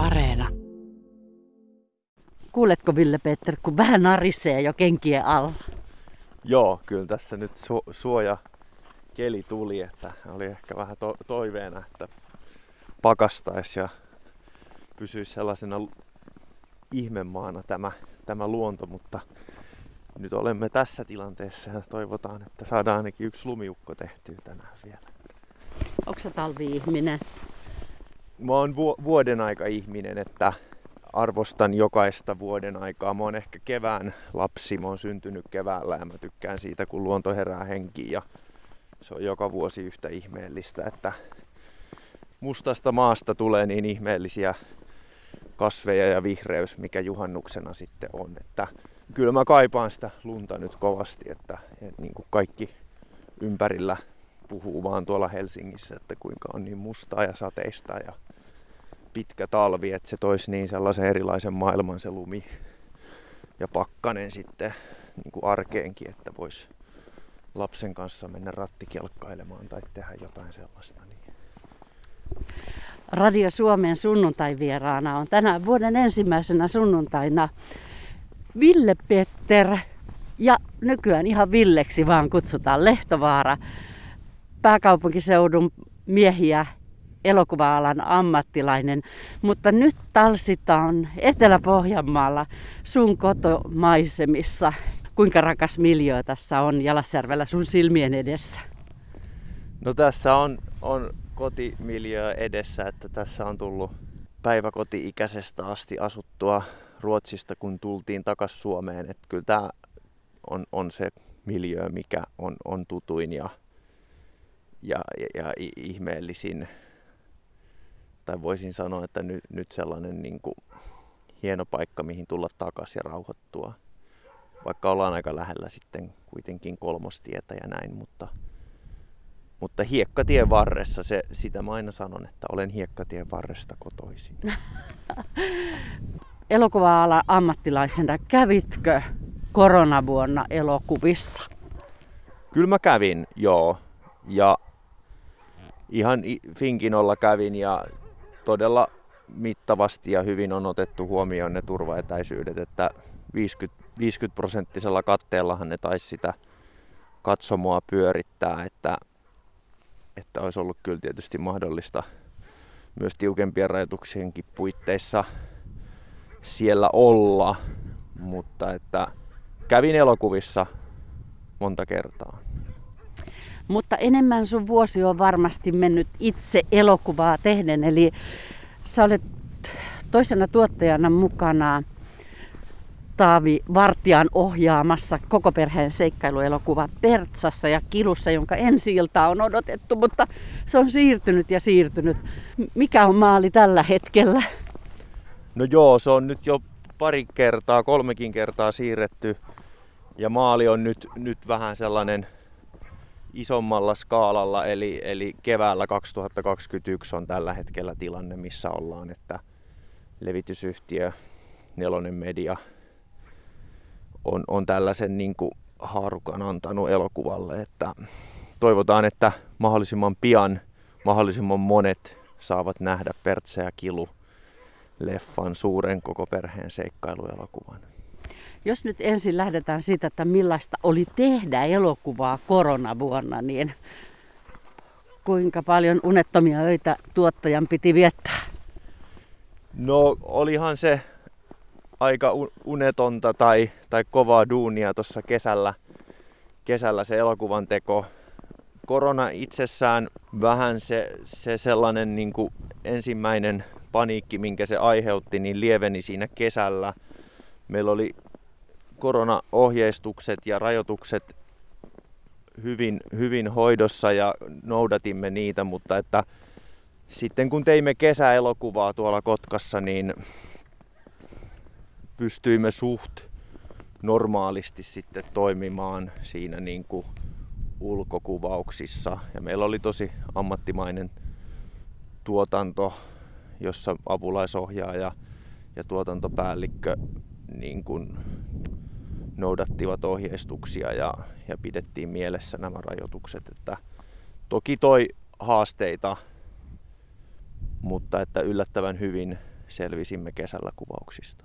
Areena. Kuuletko Ville Peter, kun vähän narisee jo kenkien alla? Joo, kyllä tässä nyt su- suoja keli tuli, että oli ehkä vähän to- toiveena, että pakastaisi ja pysyisi sellaisena ihmemaana tämä, tämä luonto, mutta nyt olemme tässä tilanteessa ja toivotaan, että saadaan ainakin yksi lumiukko tehtyä tänään vielä. Onko se talvi-ihminen? Mä oon vu- vuoden aika ihminen, että arvostan jokaista vuoden aikaa. Mä oon ehkä kevään lapsi, mä oon syntynyt keväällä ja mä tykkään siitä, kun luonto herää henkiin ja se on joka vuosi yhtä ihmeellistä, että mustasta maasta tulee niin ihmeellisiä kasveja ja vihreys, mikä juhannuksena sitten on. Että kyllä mä kaipaan sitä lunta nyt kovasti, että, että niin kuin kaikki ympärillä puhuu vaan tuolla Helsingissä, että kuinka on niin mustaa ja sateista ja pitkä talvi, että se toisi niin sellaisen erilaisen maailman se lumi ja pakkanen sitten niin kuin arkeenkin, että voisi lapsen kanssa mennä rattikelkkailemaan tai tehdä jotain sellaista. Niin. Radio Suomen sunnuntai-vieraana on tänään vuoden ensimmäisenä sunnuntaina Ville Petter ja nykyään ihan Villeksi vaan kutsutaan Lehtovaara, pääkaupunkiseudun miehiä elokuva-alan ammattilainen, mutta nyt talsitaan Etelä-Pohjanmaalla sun kotomaisemissa. Kuinka rakas miljö tässä on Jalasjärvellä sun silmien edessä? No tässä on, on kotimiljö edessä, että tässä on tullut päiväkoti-ikäisestä asti asuttua Ruotsista, kun tultiin takaisin Suomeen. Että kyllä tämä on, on se miljö, mikä on, on tutuin ja, ja, ja, ja ihmeellisin. Tai voisin sanoa, että nyt, nyt sellainen niin kuin hieno paikka, mihin tulla takaisin ja rauhoittua. Vaikka ollaan aika lähellä sitten kuitenkin kolmostietä ja näin, mutta, mutta hiekkatien varressa, se, sitä mä aina sanon, että olen hiekkatien varresta kotoisin. Elokuva-alan ammattilaisena kävitkö koronavuonna elokuvissa? Kyllä mä kävin, joo. Ja ihan Finkinolla kävin ja todella mittavasti ja hyvin on otettu huomioon ne turvaetäisyydet, että 50, 50 prosenttisella katteellahan ne taisi sitä katsomoa pyörittää, että, että olisi ollut kyllä tietysti mahdollista myös tiukempien rajoituksienkin puitteissa siellä olla, mutta että kävin elokuvissa monta kertaa. Mutta enemmän sun vuosi on varmasti mennyt itse elokuvaa tehden, eli sä olet toisena tuottajana mukana Taavi Vartian ohjaamassa koko perheen seikkailuelokuva Pertsassa ja Kilussa, jonka ensi on odotettu, mutta se on siirtynyt ja siirtynyt. Mikä on maali tällä hetkellä? No joo, se on nyt jo pari kertaa, kolmekin kertaa siirretty ja maali on nyt, nyt vähän sellainen isommalla skaalalla, eli, eli keväällä 2021 on tällä hetkellä tilanne, missä ollaan, että levitysyhtiö Nelonen Media on, on tällaisen niin kuin haarukan antanut elokuvalle, että toivotaan, että mahdollisimman pian mahdollisimman monet saavat nähdä Pertse ja Kilu leffan suuren koko perheen seikkailuelokuvan. Jos nyt ensin lähdetään siitä, että millaista oli tehdä elokuvaa koronavuonna, niin kuinka paljon unettomia öitä tuottajan piti viettää? No olihan se aika unetonta tai, tai kovaa duunia tuossa kesällä, kesällä se elokuvan teko. Korona itsessään vähän se, se sellainen niin kuin ensimmäinen paniikki, minkä se aiheutti, niin lieveni siinä kesällä. Meillä oli koronaohjeistukset ja rajoitukset hyvin, hyvin hoidossa ja noudatimme niitä, mutta että sitten kun teimme kesäelokuvaa tuolla Kotkassa, niin pystyimme suht normaalisti sitten toimimaan siinä niin kuin ulkokuvauksissa. Ja meillä oli tosi ammattimainen tuotanto, jossa apulaisohjaaja ja tuotantopäällikkö niin kuin noudattivat ohjeistuksia ja, ja pidettiin mielessä nämä rajoitukset. Että toki toi haasteita, mutta että yllättävän hyvin selvisimme kesällä kuvauksista.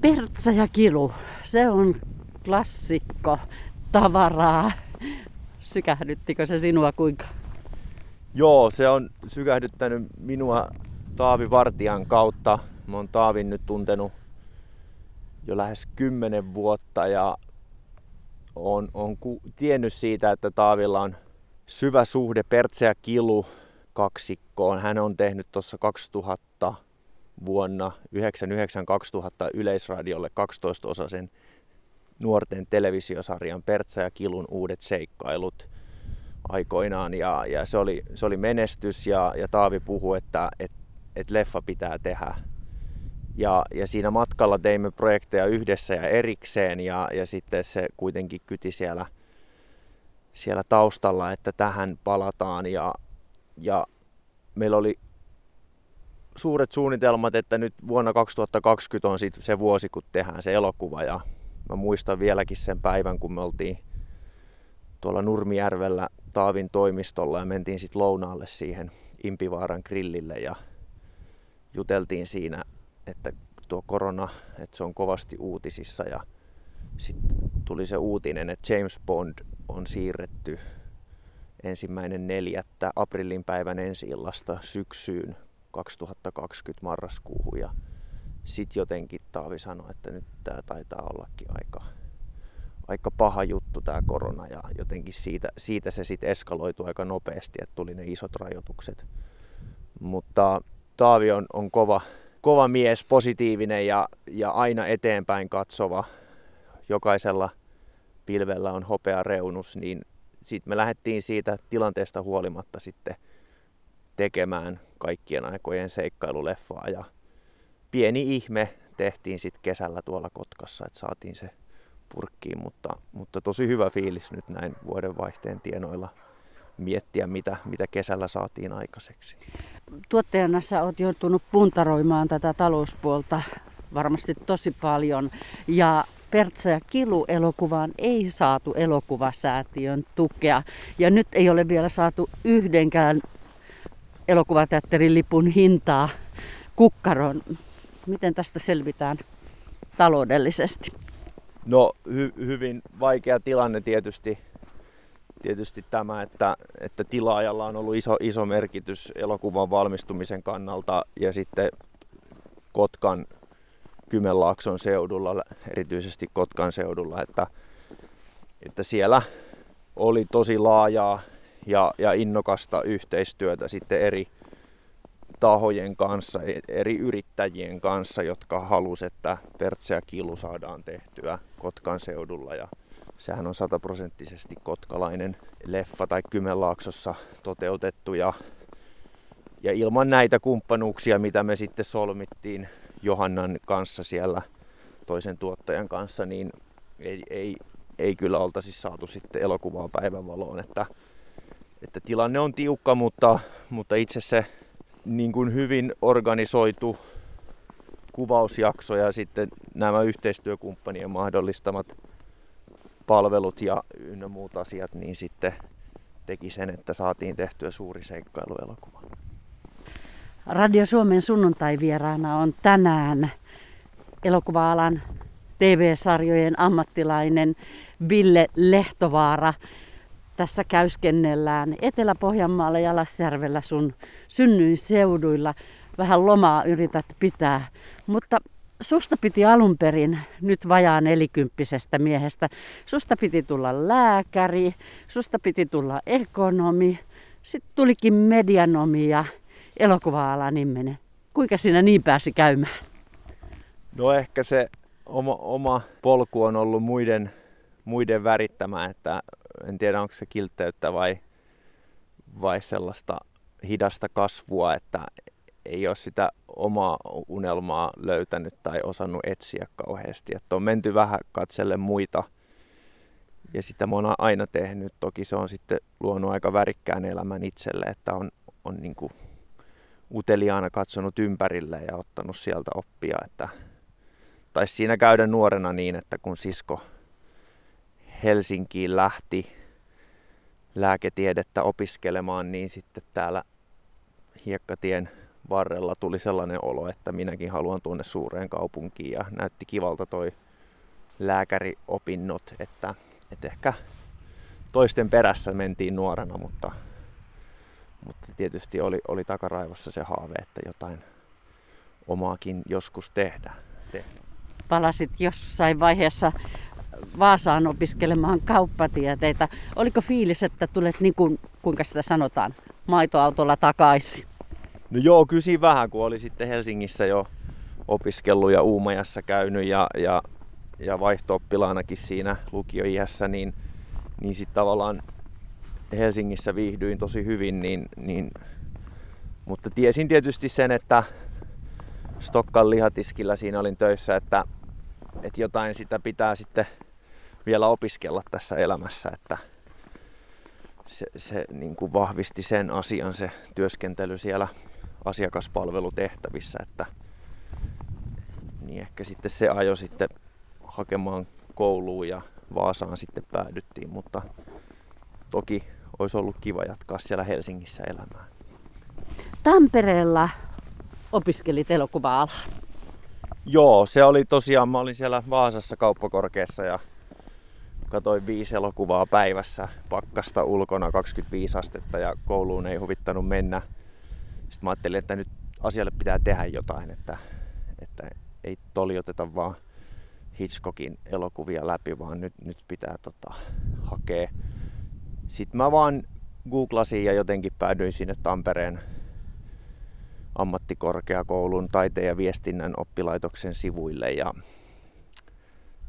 Pertsa ja Kilu, se on klassikko tavaraa. Sykähdyttikö se sinua kuinka? Joo, se on sykähdyttänyt minua Taavi Vartijan kautta. Mä oon Taavin nyt tuntenut jo lähes kymmenen vuotta ja on, on ku, tiennyt siitä, että Taavilla on syvä suhde Pertse ja Kilu kaksikkoon. Hän on tehnyt tuossa 2000 vuonna 1999-2000 Yleisradiolle 12-osaisen nuorten televisiosarjan Pertsa ja Kilun uudet seikkailut aikoinaan. Ja, ja se, oli, se oli menestys ja, ja Taavi puhui, että et, et leffa pitää tehdä. Ja, ja siinä matkalla teimme projekteja yhdessä ja erikseen ja, ja sitten se kuitenkin kyti siellä, siellä taustalla, että tähän palataan. Ja, ja meillä oli suuret suunnitelmat, että nyt vuonna 2020 on sit se vuosi, kun tehdään se elokuva. Ja mä muistan vieläkin sen päivän, kun me oltiin tuolla Nurmijärvellä Taavin toimistolla ja mentiin sitten lounaalle siihen Impivaaran grillille ja juteltiin siinä, että tuo korona, että se on kovasti uutisissa ja sitten tuli se uutinen, että James Bond on siirretty ensimmäinen neljättä aprillin päivän ensi illasta syksyyn 2020 marraskuuhun ja sitten jotenkin Taavi sanoi, että nyt tämä taitaa ollakin aika, aika paha juttu tämä korona ja jotenkin siitä, siitä se sitten eskaloitui aika nopeasti, että tuli ne isot rajoitukset. Mutta Taavi on, on kova, kova mies, positiivinen ja, ja aina eteenpäin katsova. Jokaisella pilvellä on hopea reunus, niin sitten me lähdettiin siitä tilanteesta huolimatta sitten tekemään kaikkien aikojen seikkailuleffaa ja pieni ihme tehtiin sitten kesällä tuolla Kotkassa, että saatiin se purkkiin, mutta, mutta tosi hyvä fiilis nyt näin vuodenvaihteen tienoilla miettiä, mitä, mitä kesällä saatiin aikaiseksi. Tuottajana sä oot joutunut puntaroimaan tätä talouspuolta varmasti tosi paljon ja Pertsa ja Kilu-elokuvaan ei saatu elokuvasäätiön tukea. Ja nyt ei ole vielä saatu yhdenkään elokuvateatterin lipun hintaa kukkaron. Miten tästä selvitään taloudellisesti? No hy- hyvin vaikea tilanne tietysti, tietysti tämä, että, että tilaajalla on ollut iso, iso merkitys elokuvan valmistumisen kannalta ja sitten Kotkan Kymenlaakson seudulla, erityisesti Kotkan seudulla, että, että siellä oli tosi laajaa ja, ja innokasta yhteistyötä sitten eri tahojen kanssa, eri yrittäjien kanssa, jotka halusivat, että Pertse ja Kilu saadaan tehtyä Kotkan seudulla. Ja sehän on sataprosenttisesti kotkalainen leffa tai Kymenlaaksossa toteutettu. Ja, ja ilman näitä kumppanuuksia, mitä me sitten solmittiin Johannan kanssa siellä toisen tuottajan kanssa, niin ei, ei, ei kyllä oltaisi saatu sitten elokuvaa päivänvaloon. Että että tilanne on tiukka, mutta, mutta itse se niin kuin hyvin organisoitu kuvausjakso ja sitten nämä yhteistyökumppanien mahdollistamat palvelut ja ynnä muut asiat, niin sitten teki sen, että saatiin tehtyä suuri seikkailuelokuva. Radio Suomen sunnuntai-vieraana on tänään elokuva-alan TV-sarjojen ammattilainen Ville Lehtovaara tässä käyskennellään Etelä-Pohjanmaalla ja Lassjärvellä sun synnyinseuduilla. Vähän lomaa yrität pitää, mutta susta piti alun perin nyt vajaan nelikymppisestä miehestä. Susta piti tulla lääkäri, susta piti tulla ekonomi, sitten tulikin medianomi ja elokuva-alan. Kuinka siinä niin pääsi käymään? No ehkä se oma, oma polku on ollut muiden, muiden värittämä, että en tiedä onko se kiltteyttä vai, vai sellaista hidasta kasvua, että ei ole sitä omaa unelmaa löytänyt tai osannut etsiä kauheasti. Että on menty vähän katselle muita ja sitä mä oon aina tehnyt. Toki se on sitten luonut aika värikkään elämän itselle, että on, on niin kuin uteliaana katsonut ympärille ja ottanut sieltä oppia. Että taisi siinä käydä nuorena niin, että kun sisko Helsinkiin lähti lääketiedettä opiskelemaan, niin sitten täällä Hiekkatien varrella tuli sellainen olo, että minäkin haluan tuonne suureen kaupunkiin ja näytti kivalta toi lääkäriopinnot, että, että ehkä toisten perässä mentiin nuorena, mutta, mutta tietysti oli, oli takaraivossa se haave, että jotain omaakin joskus tehdään. tehdään. Palasit jossain vaiheessa Vaasaan opiskelemaan kauppatieteitä. Oliko fiilis, että tulet niin kuin, kuinka sitä sanotaan, maitoautolla takaisin? No joo, kysi vähän, kun oli sitten Helsingissä jo opiskellut ja Uumajassa käynyt ja, ja, ja vaihto siinä lukioiässä, niin, niin sitten tavallaan Helsingissä viihdyin tosi hyvin, niin, niin, mutta tiesin tietysti sen, että Stokkan lihatiskillä siinä olin töissä, että, että jotain sitä pitää sitten vielä opiskella tässä elämässä, että se, se niin kuin vahvisti sen asian se työskentely siellä asiakaspalvelutehtävissä, että niin ehkä sitten se ajo sitten hakemaan kouluun ja Vaasaan sitten päädyttiin, mutta toki olisi ollut kiva jatkaa siellä Helsingissä elämää. Tampereella opiskelit elokuva Joo, se oli tosiaan, mä olin siellä Vaasassa kauppakorkeassa ja katoin viisi elokuvaa päivässä pakkasta ulkona 25 astetta ja kouluun ei huvittanut mennä. Sitten mä ajattelin, että nyt asialle pitää tehdä jotain, että, että ei tolioteta vaan Hitchcockin elokuvia läpi, vaan nyt, nyt pitää tota, hakea. Sitten mä vaan googlasin ja jotenkin päädyin sinne Tampereen ammattikorkeakoulun taiteen ja viestinnän oppilaitoksen sivuille ja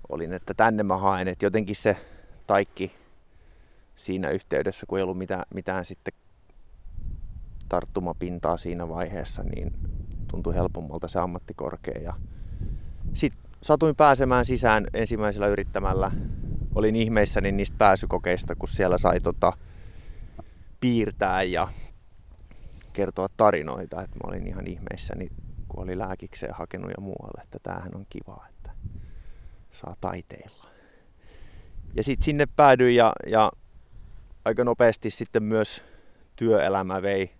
olin, että tänne mä haen, että jotenkin se taikki siinä yhteydessä, kun ei ollut mitään, mitään sitten tarttumapintaa siinä vaiheessa, niin tuntui helpommalta se ammattikorkea. Ja sitten satuin pääsemään sisään ensimmäisellä yrittämällä. Olin ihmeissäni niistä pääsykokeista, kun siellä sai tota, piirtää ja kertoa tarinoita. Et mä olin ihan ihmeissäni, kun oli lääkikseen hakenut ja muualle, että tämähän on kiva, että saa taiteilla. Ja sitten sinne päädyin ja, ja aika nopeasti sitten myös työelämä vei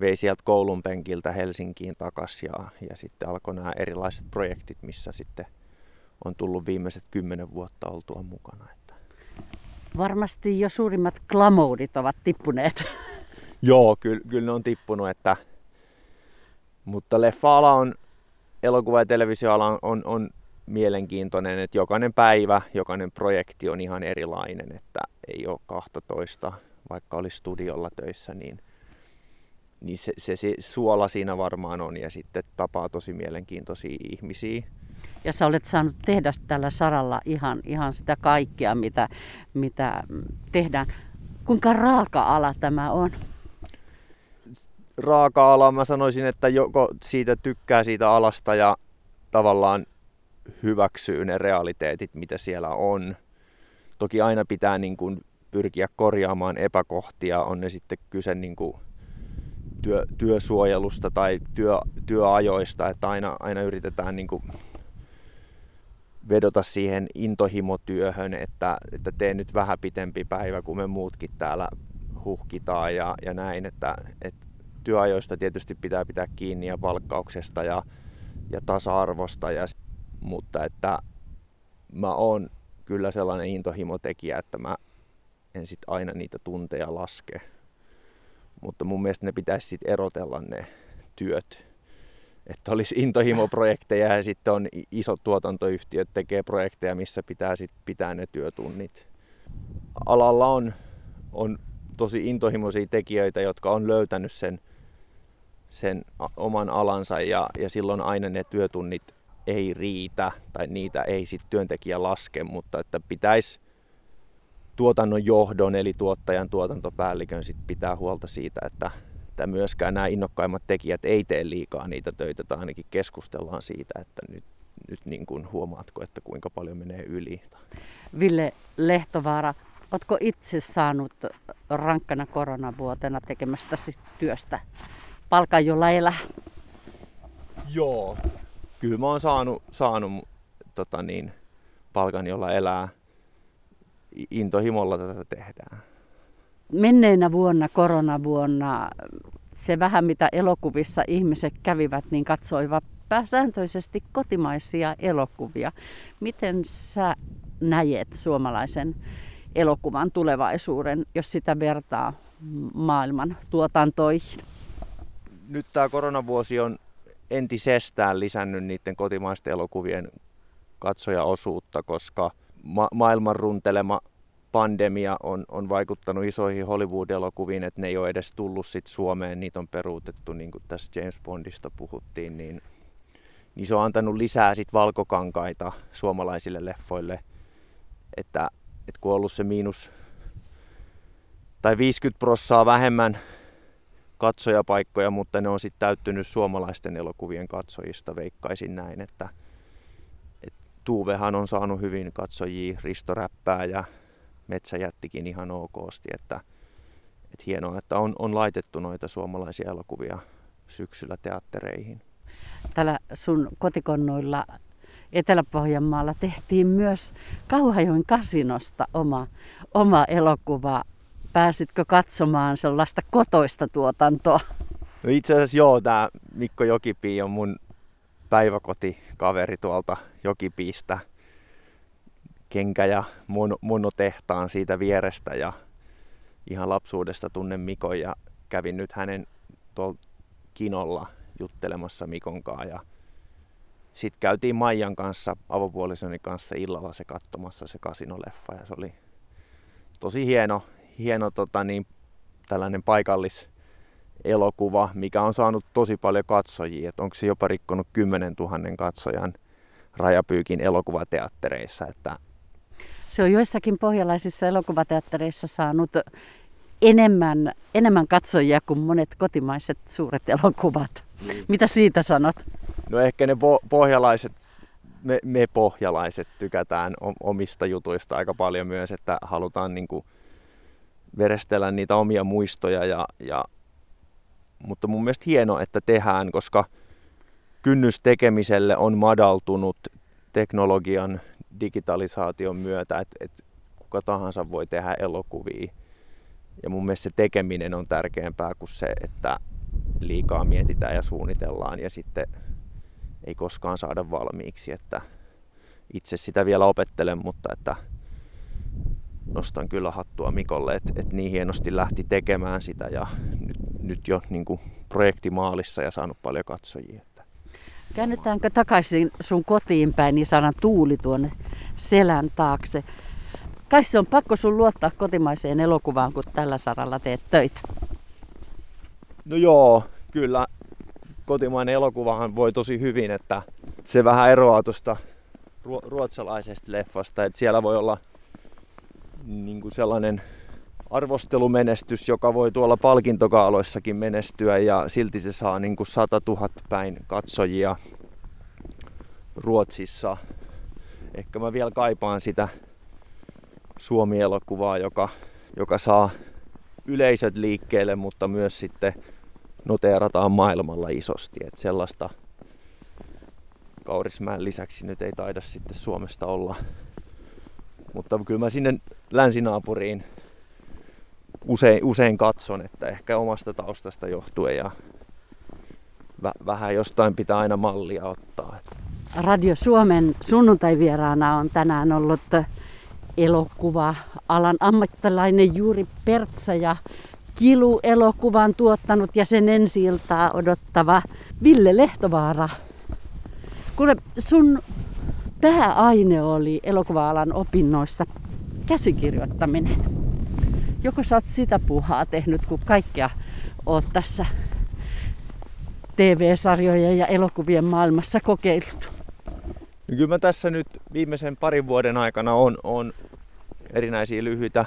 vei sieltä koulun penkiltä Helsinkiin takas ja, ja sitten alkoi nämä erilaiset projektit, missä sitten on tullut viimeiset kymmenen vuotta oltua mukana. Että. Varmasti jo suurimmat glamoudit ovat tippuneet. Joo, kyllä, kyllä ne on tippunut, että, mutta leffa-ala on, elokuva- ja televisioala on, on, on mielenkiintoinen, että jokainen päivä, jokainen projekti on ihan erilainen, että ei ole 12, vaikka olisi studiolla töissä, niin niin se, se, se suola siinä varmaan on ja sitten tapaa tosi mielenkiintoisia ihmisiä. Ja sä olet saanut tehdä tällä saralla ihan, ihan sitä kaikkea, mitä, mitä tehdään. Kuinka raaka-ala tämä on? Raaka-ala, mä sanoisin, että joko siitä tykkää siitä alasta ja tavallaan hyväksyy ne realiteetit, mitä siellä on. Toki aina pitää niin kuin pyrkiä korjaamaan epäkohtia, on ne sitten kyse niin kuin työ, työsuojelusta tai työ, työajoista, että aina, aina yritetään niin kuin vedota siihen intohimotyöhön, että, että tee nyt vähän pitempi päivä, kuin me muutkin täällä huhkitaan ja, ja näin, että, että työajoista tietysti pitää pitää kiinni ja palkkauksesta ja, ja tasa-arvosta, ja, mutta että mä oon kyllä sellainen intohimotekijä, että mä en sit aina niitä tunteja laske, mutta mun mielestä ne pitäisi sitten erotella ne työt. Että olisi intohimoprojekteja ja sitten on isot tuotantoyhtiöt tekee projekteja, missä pitää sit pitää ne työtunnit. Alalla on, on tosi intohimoisia tekijöitä, jotka on löytänyt sen, sen oman alansa ja, ja silloin aina ne työtunnit ei riitä tai niitä ei sitten työntekijä laske, mutta että pitäisi tuotannon johdon eli tuottajan tuotantopäällikön sit pitää huolta siitä, että, että myöskään nämä innokkaimmat tekijät ei tee liikaa niitä töitä tai ainakin keskustellaan siitä, että nyt, nyt niin kuin huomaatko, että kuinka paljon menee yli. Ville Lehtovaara, Oletko itse saanut rankkana koronavuotena tekemästä työstä palkan, jolla elää? Joo, kyllä mä oon saanut, saanut tota niin, palkan, jolla elää intohimolla tätä tehdään. Menneenä vuonna, koronavuonna, se vähän mitä elokuvissa ihmiset kävivät, niin katsoivat pääsääntöisesti kotimaisia elokuvia. Miten sä näet suomalaisen elokuvan tulevaisuuden, jos sitä vertaa maailman tuotantoihin? Nyt tämä koronavuosi on entisestään lisännyt niiden kotimaisten elokuvien katsojaosuutta, koska ma- maailman runtelema pandemia on, on vaikuttanut isoihin Hollywood-elokuviin, että ne ei ole edes tullut sit Suomeen, niitä on peruutettu, niin kuin tässä James Bondista puhuttiin, niin, niin se on antanut lisää sit valkokankaita suomalaisille leffoille, että, että kun on ollut se miinus tai 50 prossaa vähemmän katsojapaikkoja, mutta ne on sitten täyttynyt suomalaisten elokuvien katsojista, veikkaisin näin, että, Tuuvehan on saanut hyvin katsojia, Risto Räppää ja Metsäjättikin ihan okosti, että, että hienoa, että on, on laitettu noita suomalaisia elokuvia syksyllä teattereihin. Täällä sun kotikonnoilla Etelä-Pohjanmaalla tehtiin myös Kauhajoen kasinosta oma, oma elokuva. Pääsitkö katsomaan sellaista kotoista tuotantoa? No itse asiassa joo, tämä Mikko Jokipi on mun päiväkotikaveri tuolta Jokipiistä kenkä- ja monotehtaan siitä vierestä ja ihan lapsuudesta tunnen Mikon ja kävin nyt hänen tuolla kinolla juttelemassa Mikon kanssa ja sitten käytiin Maijan kanssa, avopuolisoni kanssa illalla se katsomassa se kasinoleffa ja se oli tosi hieno, hieno tota niin, tällainen paikallis elokuva, mikä on saanut tosi paljon katsojia. Onko se jopa rikkonut 10 000 katsojan rajapyykin elokuvateattereissa. Että se on joissakin pohjalaisissa elokuvateattereissa saanut enemmän, enemmän katsojia kuin monet kotimaiset suuret elokuvat. Niin. Mitä siitä sanot? No ehkä ne pohjalaiset, me, me pohjalaiset tykätään omista jutuista aika paljon myös, että halutaan niin kuin verestellä niitä omia muistoja. Ja, ja, mutta mun mielestä hieno, että tehdään, koska kynnys tekemiselle on madaltunut teknologian digitalisaation myötä, että, että kuka tahansa voi tehdä elokuvia. Ja mun mielestä se tekeminen on tärkeämpää kuin se, että liikaa mietitään ja suunnitellaan ja sitten ei koskaan saada valmiiksi. Että itse sitä vielä opettelen, mutta että nostan kyllä hattua Mikolle, että, että niin hienosti lähti tekemään sitä ja nyt, jo niin kuin projektimaalissa ja saanut paljon katsojia. Käännytäänkö takaisin sun kotiin päin, niin saadaan tuuli tuonne selän taakse. Kai se on pakko sun luottaa kotimaiseen elokuvaan, kun tällä saralla teet töitä. No joo, kyllä kotimainen elokuvahan voi tosi hyvin, että se vähän eroaa tuosta ruotsalaisesta leffasta, että siellä voi olla niin kuin sellainen arvostelumenestys, joka voi tuolla palkintokaaloissakin menestyä ja silti se saa niin kuin 100 000 päin katsojia Ruotsissa. Ehkä mä vielä kaipaan sitä Suomi-elokuvaa, joka, joka saa yleisöt liikkeelle, mutta myös sitten noteerataan maailmalla isosti. Et sellaista Kaurismäen lisäksi nyt ei taida sitten Suomesta olla. Mutta kyllä mä sinne länsinaapuriin usein, usein katson, että ehkä omasta taustasta johtuen ja vä- vähän jostain pitää aina mallia ottaa. Radio Suomen sunnuntaivieraana on tänään ollut elokuva-alan ammattilainen Juuri Pertsa ja Kilu-elokuvan tuottanut ja sen ensi odottava Ville Lehtovaara. Kuule, sun pääaine oli elokuva-alan opinnoissa käsikirjoittaminen. Joko sä oot sitä puhaa tehnyt, kun kaikkea oot tässä TV-sarjojen ja elokuvien maailmassa kokeillut? No kyllä mä tässä nyt viimeisen parin vuoden aikana on, on erinäisiä lyhyitä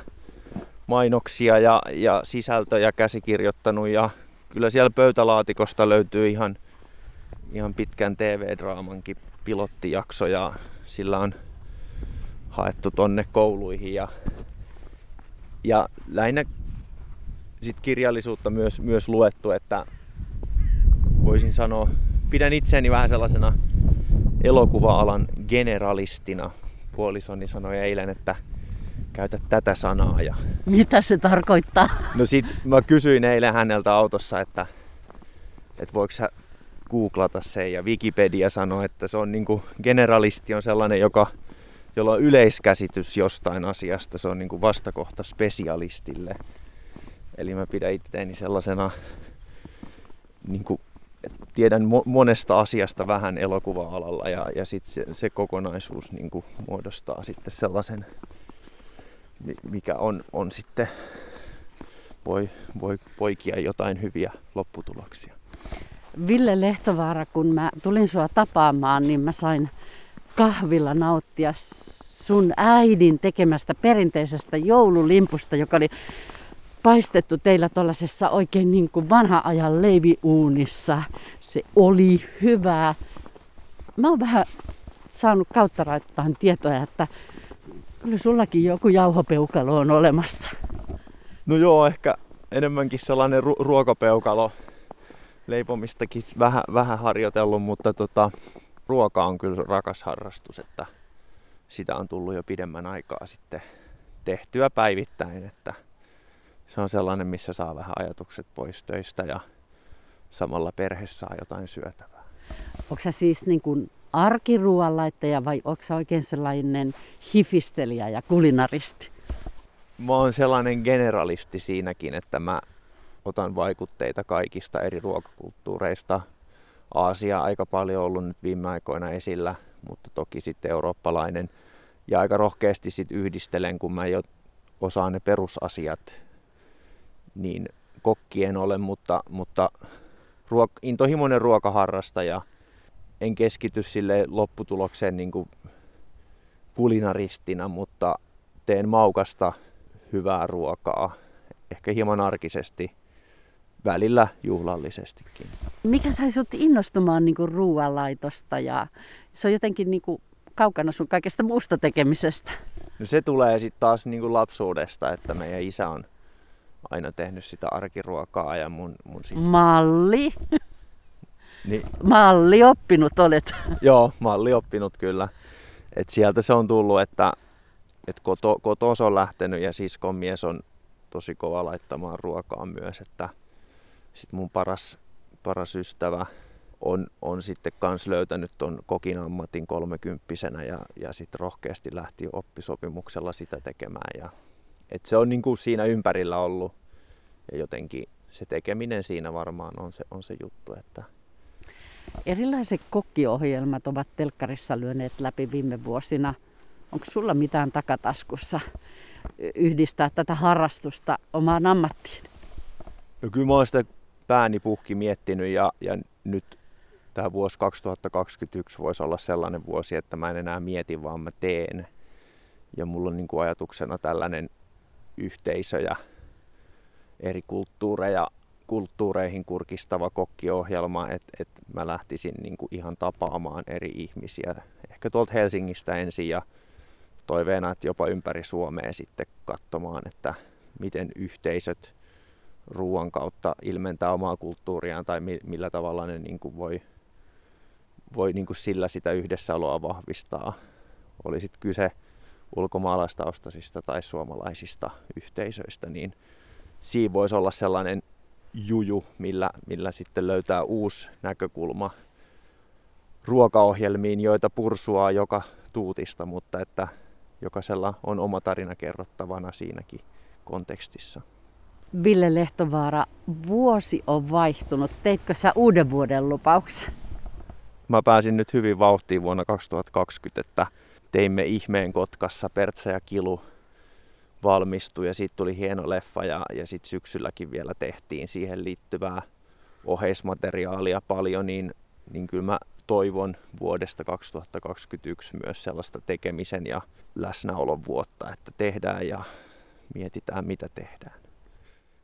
mainoksia ja, ja sisältöjä käsikirjoittanut ja kyllä siellä pöytälaatikosta löytyy ihan, ihan pitkän TV-draamankin pilottijakso ja sillä on haettu tonne kouluihin ja, ja lähinnä sit kirjallisuutta myös, myös luettu, että voisin sanoa, pidän itseäni vähän sellaisena elokuva-alan generalistina. Puolisoni sanoi eilen, että käytä tätä sanaa. Ja... Mitä se tarkoittaa? No sit mä kysyin eilen häneltä autossa, että että voiko sä googlata sen ja Wikipedia sanoo, että se on niin kuin, generalisti on sellainen, joka, jolla on yleiskäsitys jostain asiasta, se on niin kuin vastakohta spesialistille. Eli mä pidän itteeni sellaisena, niin kuin, tiedän mo- monesta asiasta vähän elokuva-alalla ja, ja sit se, se kokonaisuus niin kuin, muodostaa sitten sellaisen, mikä on, on sitten, voi, voi poikia jotain hyviä lopputuloksia. Ville Lehtovaara, kun mä tulin sua tapaamaan, niin mä sain kahvilla nauttia sun äidin tekemästä perinteisestä joululimpusta, joka oli paistettu teillä tuollaisessa oikein niin kuin vanha ajan leiviuunissa. Se oli hyvää. Mä oon vähän saanut kautta raittaan tietoja, että kyllä sullakin joku jauhopeukalo on olemassa. No joo, ehkä enemmänkin sellainen ru- ruokapeukalo leipomistakin vähän, vähän harjoitellut, mutta tota, ruoka on kyllä rakas harrastus, että sitä on tullut jo pidemmän aikaa sitten tehtyä päivittäin, että se on sellainen, missä saa vähän ajatukset pois töistä ja samalla perhe saa jotain syötävää. Onko sä siis niin kuin arkiruoanlaittaja vai onko sä oikein sellainen hifistelijä ja kulinaristi? Mä oon sellainen generalisti siinäkin, että mä otan vaikutteita kaikista eri ruokakulttuureista. Aasia aika paljon ollut nyt viime aikoina esillä, mutta toki sitten eurooppalainen. Ja aika rohkeasti sitten yhdistelen, kun mä jo osaan ne perusasiat, niin kokkien ole, mutta, mutta ruok- intohimoinen ruokaharrastaja. En keskity sille lopputulokseen niin kuin kulinaristina, mutta teen maukasta hyvää ruokaa, ehkä hieman arkisesti välillä juhlallisestikin. Mikä sai sut innostumaan niin ruoanlaitosta ja se on jotenkin niin kuin kaukana sun kaikesta muusta tekemisestä? No se tulee sitten taas niin kuin lapsuudesta, että meidän isä on aina tehnyt sitä arkiruokaa ja mun, mun siis... Malli! Niin. Malli oppinut olet. Joo, malli oppinut kyllä. Et sieltä se on tullut, että et koto, kotos on lähtenyt ja siskon mies on tosi kova laittamaan ruokaa myös, että sitten mun paras, paras ystävä on, on sitten kans löytänyt ton kokin ammatin kolmekymppisenä ja, ja sitten rohkeasti lähti oppisopimuksella sitä tekemään. Ja, et se on niin kuin siinä ympärillä ollut ja jotenkin se tekeminen siinä varmaan on se, on se juttu. Että... Erilaiset kokkiohjelmat ovat telkkarissa lyöneet läpi viime vuosina. Onko sulla mitään takataskussa yhdistää tätä harrastusta omaan ammattiin? No kyllä mä oon sitä pääni puhki miettinyt ja, ja nyt tämä vuosi 2021 voisi olla sellainen vuosi, että mä en enää mieti, vaan mä teen. Ja mulla on niin kuin ajatuksena tällainen yhteisö ja eri kulttuureja, kulttuureihin kurkistava kokkiohjelma, että et mä lähtisin niin kuin ihan tapaamaan eri ihmisiä. Ehkä tuolta Helsingistä ensin ja toiveena, että jopa ympäri Suomea sitten katsomaan, että miten yhteisöt ruoan kautta ilmentää omaa kulttuuriaan tai millä tavalla ne niin kuin voi, voi niin kuin sillä sitä yhdessäoloa vahvistaa. Oli sitten kyse ulkomaalaistaustaisista tai suomalaisista yhteisöistä, niin siinä voisi olla sellainen juju, millä, millä sitten löytää uusi näkökulma ruokaohjelmiin, joita pursuaa joka tuutista, mutta että jokaisella on oma tarina kerrottavana siinäkin kontekstissa. Ville Lehtovaara, vuosi on vaihtunut. Teitkö sä uuden vuoden lupauksen? Mä pääsin nyt hyvin vauhtiin vuonna 2020, että teimme ihmeen Kotkassa, Pertsa ja Kilu valmistui ja siitä tuli hieno leffa ja, ja sitten syksylläkin vielä tehtiin siihen liittyvää oheismateriaalia paljon, niin, niin kyllä mä toivon vuodesta 2021 myös sellaista tekemisen ja läsnäolon vuotta, että tehdään ja mietitään mitä tehdään.